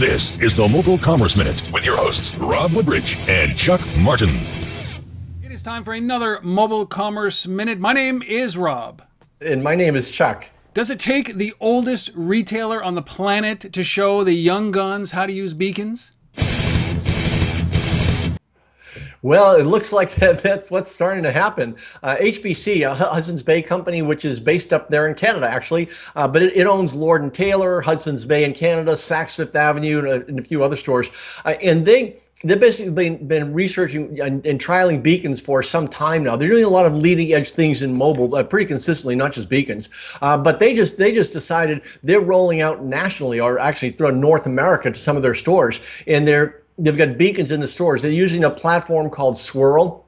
This is the Mobile Commerce Minute with your hosts, Rob Woodbridge and Chuck Martin. It is time for another Mobile Commerce Minute. My name is Rob. And my name is Chuck. Does it take the oldest retailer on the planet to show the young guns how to use beacons? Well, it looks like that, that's what's starting to happen. Uh, HBC, a Hudson's Bay company, which is based up there in Canada, actually, uh, but it, it, owns Lord and Taylor, Hudson's Bay in Canada, Saks Fifth Avenue, and a, and a few other stores. Uh, and they they've basically been, been researching and, and, trialing beacons for some time now. They're doing a lot of leading edge things in mobile uh, pretty consistently, not just beacons. Uh, but they just they just decided they're rolling out nationally, or actually throughout North America to some of their stores, and they're they've got beacons in the stores. They're using a platform called Swirl.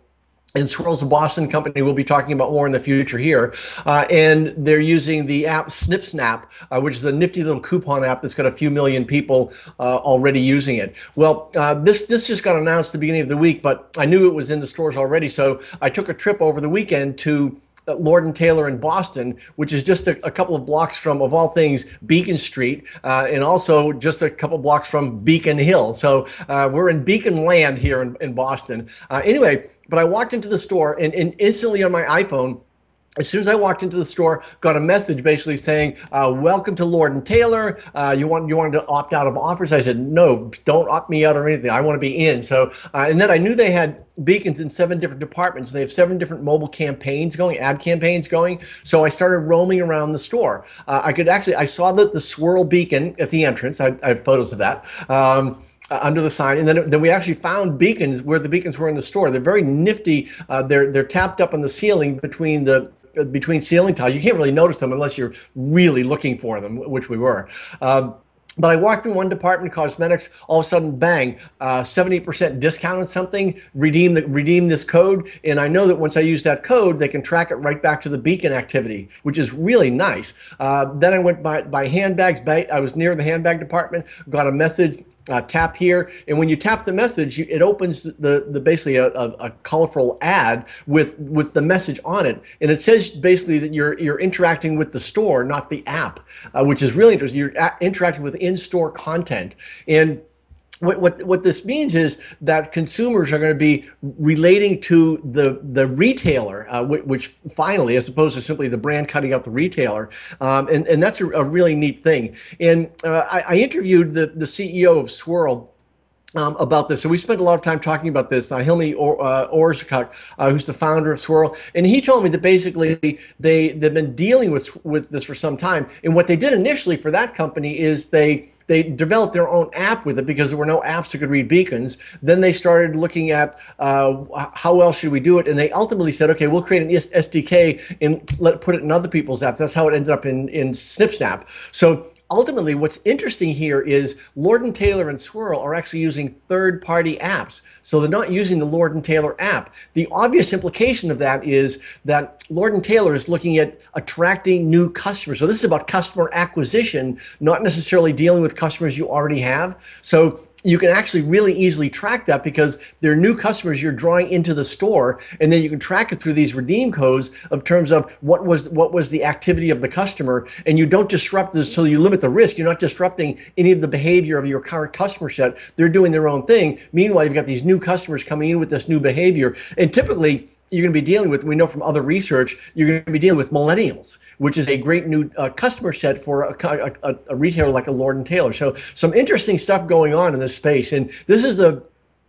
And Swirl's a Boston company we'll be talking about more in the future here. Uh, and they're using the app SnipSnap, uh, which is a nifty little coupon app that's got a few million people uh, already using it. Well, uh, this, this just got announced at the beginning of the week, but I knew it was in the stores already. So I took a trip over the weekend to Lord and Taylor in Boston, which is just a, a, couple of blocks from, of all things, Beacon Street, uh, and also just a couple blocks from Beacon Hill. So uh, we're in Beacon Land here in, in Boston. Uh, anyway, but I walked into the store and, and instantly on my iPhone, as soon as I walked into the store, got a message basically saying, uh, "Welcome to Lord and Taylor. Uh, you want you wanted to opt out of offers?" I said, "No, don't opt me out or anything. I want to be in." So, uh, and then I knew they had beacons in seven different departments. They have seven different mobile campaigns going, ad campaigns going. So I started roaming around the store. Uh, I could actually I saw that the swirl beacon at the entrance. I, I have photos of that. Um, under the sign, and then then we actually found beacons where the beacons were in the store. They're very nifty. Uh, they're they're tapped up on the ceiling between the between ceiling tiles. You can't really notice them unless you're really looking for them, which we were. Uh, but I walked through one department, cosmetics. All of a sudden, bang, uh, seventy uh, percent discount on something. Redeem the redeem this code, and I know that once I use that code, they can track it right back to the beacon activity, which is really nice. Uh, then I went by by handbags. By, I was near the handbag department. Got a message uh, tap here, and when you tap the message, you, it opens the the basically a, a, a, colorful ad with with the message on it, and it says basically that you're you're interacting with the store, not the app, uh, which is really interesting. You're interacting with in-store content, and what, what, what this means is that consumers are going to be relating to the the retailer, uh, which, which, finally, as opposed to simply the brand cutting out the retailer, um, and and that's a, a, really neat thing. And uh, I, I, interviewed the the CEO of Swirl. Um, about this. So we spent a lot of time talking about this. Uh, Hilmi or, uh, uh, who's the founder of Swirl, and he told me that basically they they've been dealing with with this for some time. And what they did initially for that company is they they developed their own app with it because there were no apps that could read beacons. Then they started looking at uh, how else should we do it, and they ultimately said, okay, we'll create an SDK and let put it in other people's apps. That's how it ended up in in SnipSnap. So ultimately, what's interesting here is Lord and Taylor and Swirl are actually using third-party apps. So they're not using the Lord and Taylor app. The obvious implication of that is that Lord and Taylor is looking at attracting new customers. So this is about customer acquisition, not necessarily dealing with customers you already have. So you can actually really easily track that because they're new customers you're drawing into the store and then you can track it through these redeem codes of terms of what was what was the activity of the customer and you don't disrupt this so you limit the risk. You're not disrupting any of the behavior of your current customer set. They're doing their own thing. Meanwhile you've got these new customers coming in with this new behavior and typically you're going to be dealing with, we know from other research, you're going to be dealing with millennials, which is a great new uh, customer set for a, a, a, retailer like a Lord and Taylor. So some interesting stuff going on in this space. And this is the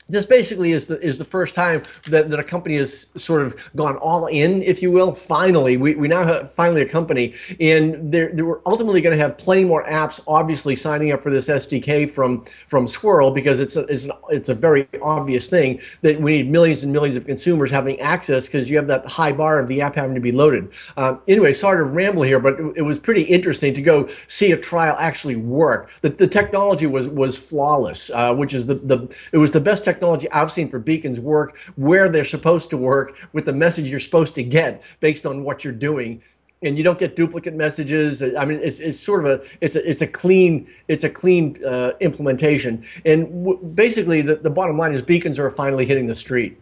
this basically is the is the first time that, that a company has sort of gone all in, if you will. Finally, we, we now have finally a company, and they're, they are ultimately going to have plenty more apps. Obviously, signing up for this SDK from from Swirl because it's a, it's, an, it's a very obvious thing that we need millions and millions of consumers having access because you have that high bar of the app having to be loaded. Um, anyway, sorry to ramble here, but it, it, was pretty interesting to go see a trial actually work. The, the technology was was flawless, uh, which is the the it was the best technology I've seen for beacons work where they're supposed to work with the message you're supposed to get based on what you're doing and you don't get duplicate messages. I mean, it's, it's sort of a it's a it's a clean it's a clean uh, implementation. And basically, the, the bottom line is beacons are finally hitting the street.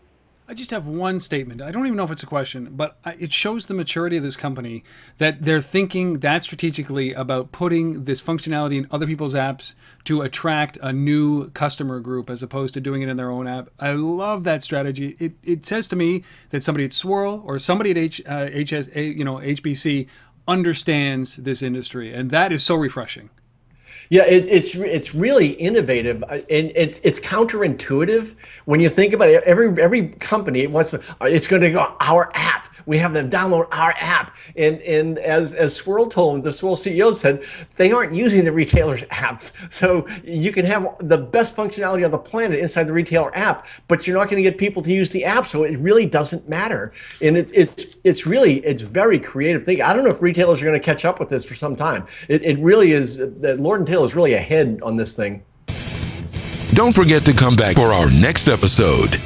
I just have one statement. I don't even know if it's a question, but it shows the maturity of this company that they're thinking that strategically about putting this functionality in other people's apps to attract a new customer group as opposed to doing it in their own app. I love that strategy. It, it says to me that somebody at Swirl or somebody at H, uh, HS, you know, HBC understands this industry, and that is so refreshing. Yeah, it, it's it's really innovative and it's it's counterintuitive when you think about it. Every every company wants to. It's going to go our app we have them download our app. And and as as Swirl told the Swirl CEO said, they aren't using the retailer's apps. So you can have the best functionality on the planet inside the retailer app, but you're not going to get people to use the app. So it really doesn't matter. And it's it's it's really it's very creative thing. I don't know if retailers are going to catch up with this for some time. It it really is that Lord and Taylor is really ahead on this thing. Don't forget to come back for our next episode.